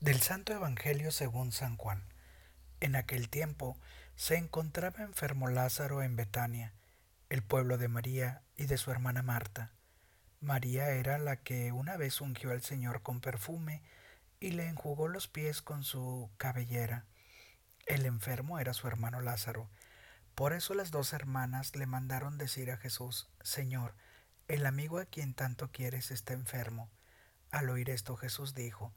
Del Santo Evangelio según San Juan. En aquel tiempo se encontraba enfermo Lázaro en Betania, el pueblo de María y de su hermana Marta. María era la que una vez ungió al Señor con perfume y le enjugó los pies con su cabellera. El enfermo era su hermano Lázaro. Por eso las dos hermanas le mandaron decir a Jesús, Señor, el amigo a quien tanto quieres está enfermo. Al oír esto Jesús dijo,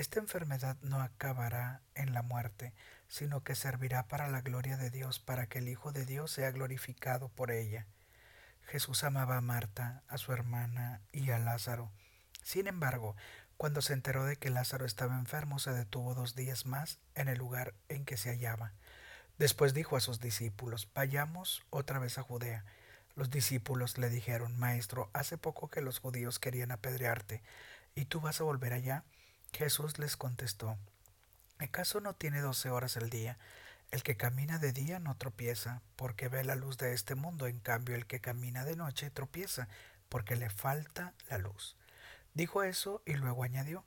esta enfermedad no acabará en la muerte, sino que servirá para la gloria de Dios, para que el Hijo de Dios sea glorificado por ella. Jesús amaba a Marta, a su hermana y a Lázaro. Sin embargo, cuando se enteró de que Lázaro estaba enfermo, se detuvo dos días más en el lugar en que se hallaba. Después dijo a sus discípulos, vayamos otra vez a Judea. Los discípulos le dijeron, Maestro, hace poco que los judíos querían apedrearte, ¿y tú vas a volver allá? Jesús les contestó, ¿acaso no tiene doce horas el día? El que camina de día no tropieza, porque ve la luz de este mundo, en cambio el que camina de noche tropieza, porque le falta la luz. Dijo eso y luego añadió,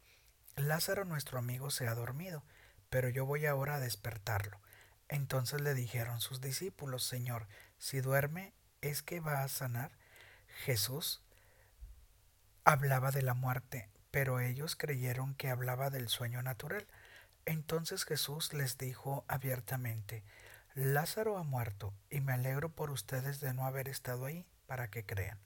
Lázaro nuestro amigo se ha dormido, pero yo voy ahora a despertarlo. Entonces le dijeron sus discípulos, Señor, si duerme, ¿es que va a sanar? Jesús hablaba de la muerte, pero ellos creyeron que hablaba del sueño natural. Entonces Jesús les dijo abiertamente, Lázaro ha muerto, y me alegro por ustedes de no haber estado ahí, para que crean.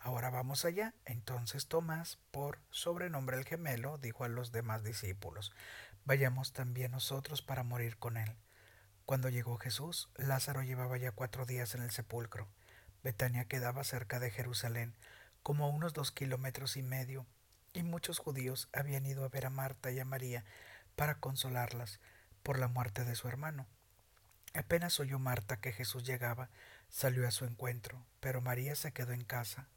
Ahora vamos allá. Entonces Tomás, por sobrenombre el gemelo, dijo a los demás discípulos, Vayamos también nosotros para morir con él. Cuando llegó Jesús, Lázaro llevaba ya cuatro días en el sepulcro. Betania quedaba cerca de Jerusalén, como unos dos kilómetros y medio, y muchos judíos habían ido a ver a Marta y a María para consolarlas por la muerte de su hermano. Apenas oyó Marta que Jesús llegaba, salió a su encuentro, pero María se quedó en casa.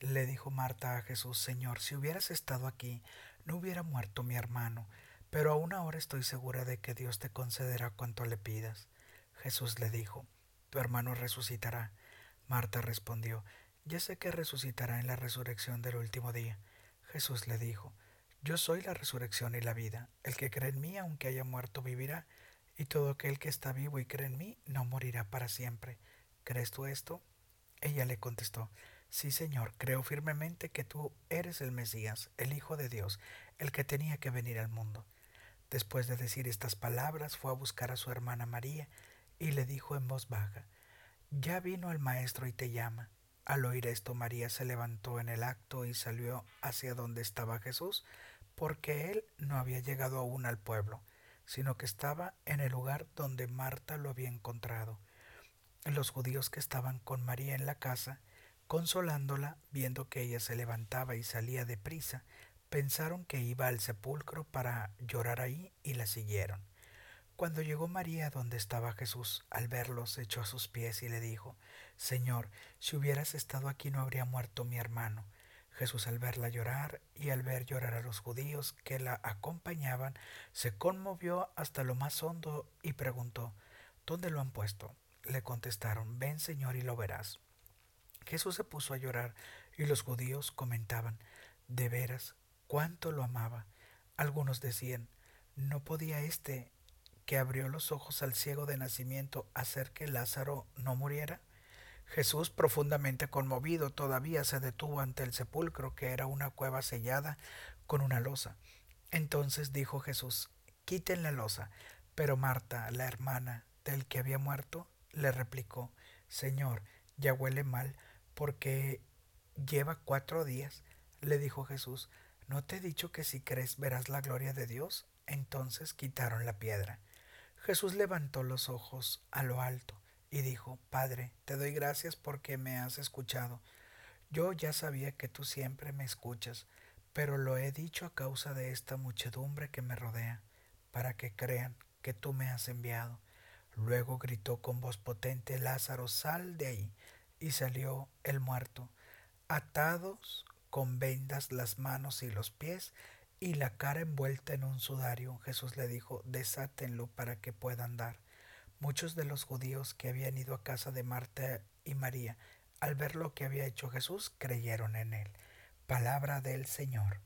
Le dijo Marta a Jesús, Señor, si hubieras estado aquí, no hubiera muerto mi hermano, pero aún ahora estoy segura de que Dios te concederá cuanto le pidas. Jesús le dijo, Tu hermano resucitará. Marta respondió, Ya sé que resucitará en la resurrección del último día. Jesús le dijo, Yo soy la resurrección y la vida. El que cree en mí, aunque haya muerto, vivirá, y todo aquel que está vivo y cree en mí, no morirá para siempre. ¿Crees tú esto? Ella le contestó, Sí, Señor, creo firmemente que tú eres el Mesías, el Hijo de Dios, el que tenía que venir al mundo. Después de decir estas palabras, fue a buscar a su hermana María y le dijo en voz baja, Ya vino el Maestro y te llama. Al oír esto, María se levantó en el acto y salió hacia donde estaba Jesús, porque él no había llegado aún al pueblo, sino que estaba en el lugar donde Marta lo había encontrado. Los judíos que estaban con María en la casa, consolándola, viendo que ella se levantaba y salía deprisa, pensaron que iba al sepulcro para llorar ahí y la siguieron. Cuando llegó María donde estaba Jesús, al verlos, echó a sus pies y le dijo, Señor, si hubieras estado aquí no habría muerto mi hermano. Jesús al verla llorar y al ver llorar a los judíos que la acompañaban, se conmovió hasta lo más hondo y preguntó, ¿Dónde lo han puesto? Le contestaron, Ven Señor y lo verás. Jesús se puso a llorar y los judíos comentaban, de veras, cuánto lo amaba. Algunos decían, ¿no podía éste que abrió los ojos al ciego de nacimiento hacer que Lázaro no muriera? Jesús, profundamente conmovido, todavía se detuvo ante el sepulcro, que era una cueva sellada con una losa. Entonces dijo Jesús, quiten la losa. Pero Marta, la hermana del que había muerto, le replicó, Señor, ya huele mal, porque lleva cuatro días. Le dijo Jesús, ¿no te he dicho que si crees verás la gloria de Dios? Entonces quitaron la piedra. Jesús levantó los ojos a lo alto y dijo, Padre, te doy gracias porque me has escuchado. Yo ya sabía que tú siempre me escuchas, pero lo he dicho a causa de esta muchedumbre que me rodea, para que crean que tú me has enviado. Luego gritó con voz potente, Lázaro, sal de ahí. Y salió el muerto, atados con vendas las manos y los pies y la cara envuelta en un sudario, Jesús le dijo, desátenlo para que pueda andar. Muchos de los judíos que habían ido a casa de Marta y María, al ver lo que había hecho Jesús, creyeron en él. Palabra del Señor.